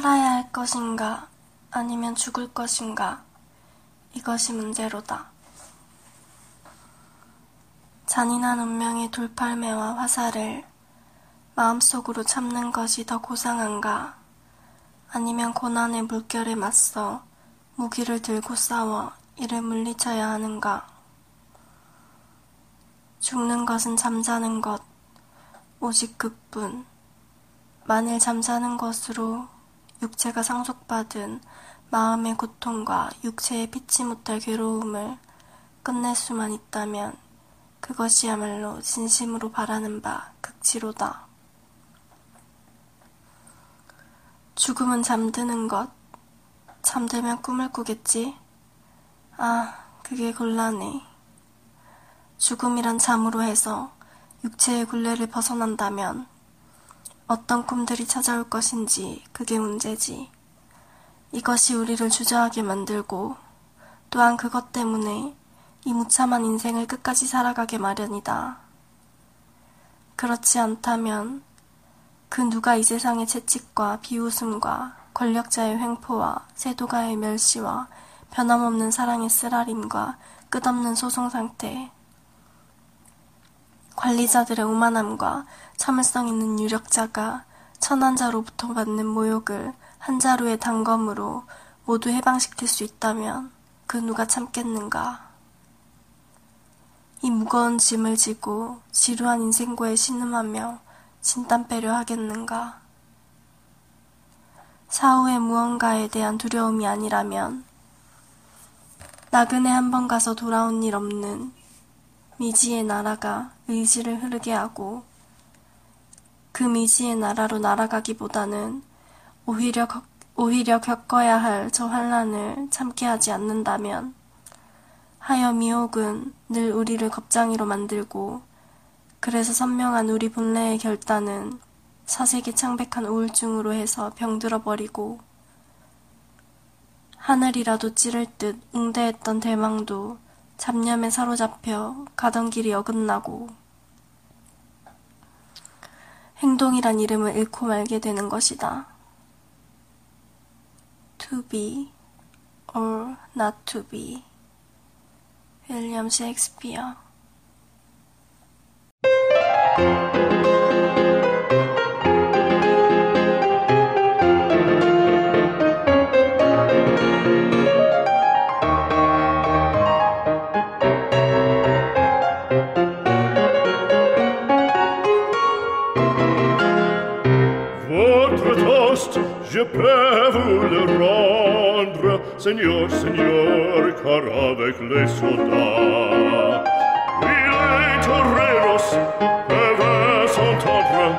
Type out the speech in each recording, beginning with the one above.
살아야 할 것인가, 아니면 죽을 것인가, 이것이 문제로다. 잔인한 운명의 돌팔매와 화살을 마음속으로 참는 것이 더 고상한가, 아니면 고난의 물결에 맞서 무기를 들고 싸워 이를 물리쳐야 하는가. 죽는 것은 잠자는 것, 오직 그뿐. 만일 잠자는 것으로 육체가 상속받은 마음의 고통과 육체의 피치 못할 괴로움을 끝낼 수만 있다면 그것이야말로 진심으로 바라는 바 극치로다. 죽음은 잠드는 것. 잠들면 꿈을 꾸겠지? 아, 그게 곤란해. 죽음이란 잠으로 해서 육체의 굴레를 벗어난다면 어떤 꿈들이 찾아올 것인지 그게 문제지. 이것이 우리를 주저하게 만들고 또한 그것 때문에 이 무참한 인생을 끝까지 살아가게 마련이다. 그렇지 않다면 그 누가 이 세상의 채찍과 비웃음과 권력자의 횡포와 세도가의 멸시와 변함없는 사랑의 쓰라림과 끝없는 소송 상태, 관리자들의 오만함과 참을성 있는 유력자가 천한자로부터 받는 모욕을 한 자루의 단검으로 모두 해방시킬 수 있다면 그 누가 참겠는가. 이 무거운 짐을 지고 지루한 인생고에 신음하며 진땀 빼려 하겠는가. 사후의 무언가에 대한 두려움이 아니라면 나그네 한 번 가서 돌아온 일 없는 미지의 나라가 의지를 흐르게 하고 그 미지의 나라로 날아가기보다는 오히려, 오히려 겪어야 할 저 환란을 참게 하지 않는다면 하여 미혹은 늘 우리를 겁장이로 만들고 그래서 선명한 우리 본래의 결단은 사색이 창백한 우울증으로 해서 병들어 버리고 하늘이라도 찌를 듯 웅대했던 대망도 잡념에 사로잡혀 가던 길이 어긋나고 행동이란 이름을 잃고 말게 되는 것이다. To be or not to be. 윌리엄 셰익스피어 je peux vous le rendre, Seigneur, Seigneur, car avec les soldats, oui, les toreros peuvent s'entendre,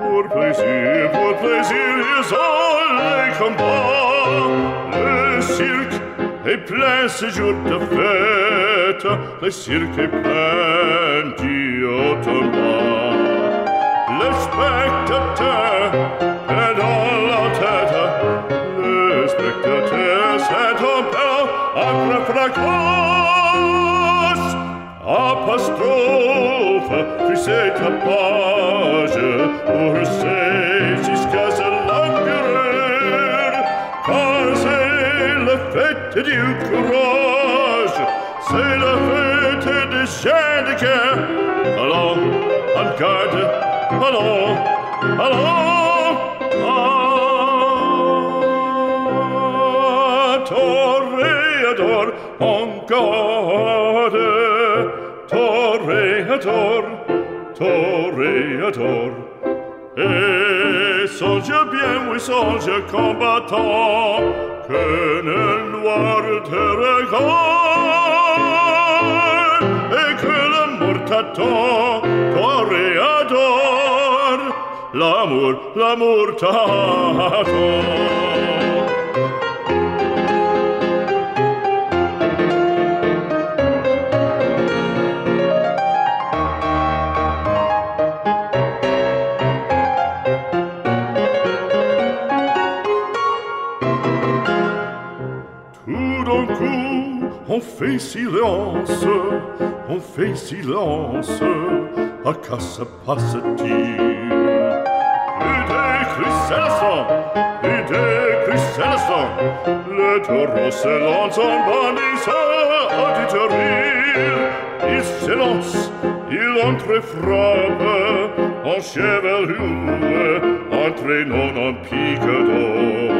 pour plaisir, pour plaisir, ils ont les combats. Le cirque est plein ce jour de fête, le cirque est plein d'automats. Le spectateur peu après fracasse. Apostrophe, sais page, pour c'est jusqu'à ce l'empereur, car c'est la fête du courage, c'est la fête des gens de guerre. Allons, en garde, allons, allons, gode toreador toreador et soldier bien oui soldier combattant que nel noir te regarde et que la mort t'attend toreador l'amour l'amour t'attend. tout d'un coup, on fait silence, on fait silence. À quoi se passe-t-il Chryseleson, idée Chryseleson, le taureau se lance en bandissant à déterrir. Il s'élance, il entre frappe en chevelure, entraînant en pique d'or.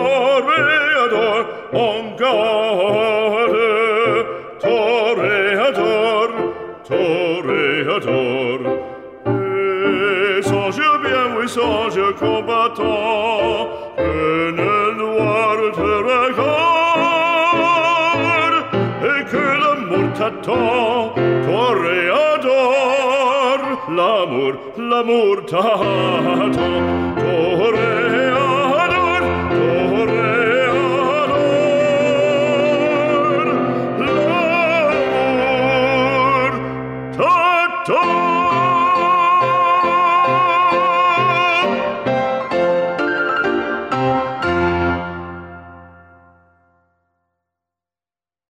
toreador, en garde Toreador, toreador Et songe bien, oui, songe combattant Que le noir te regarde Et que l'amour t'attend Toreador, l'amour, l'amour t'attend Toreador, Tor!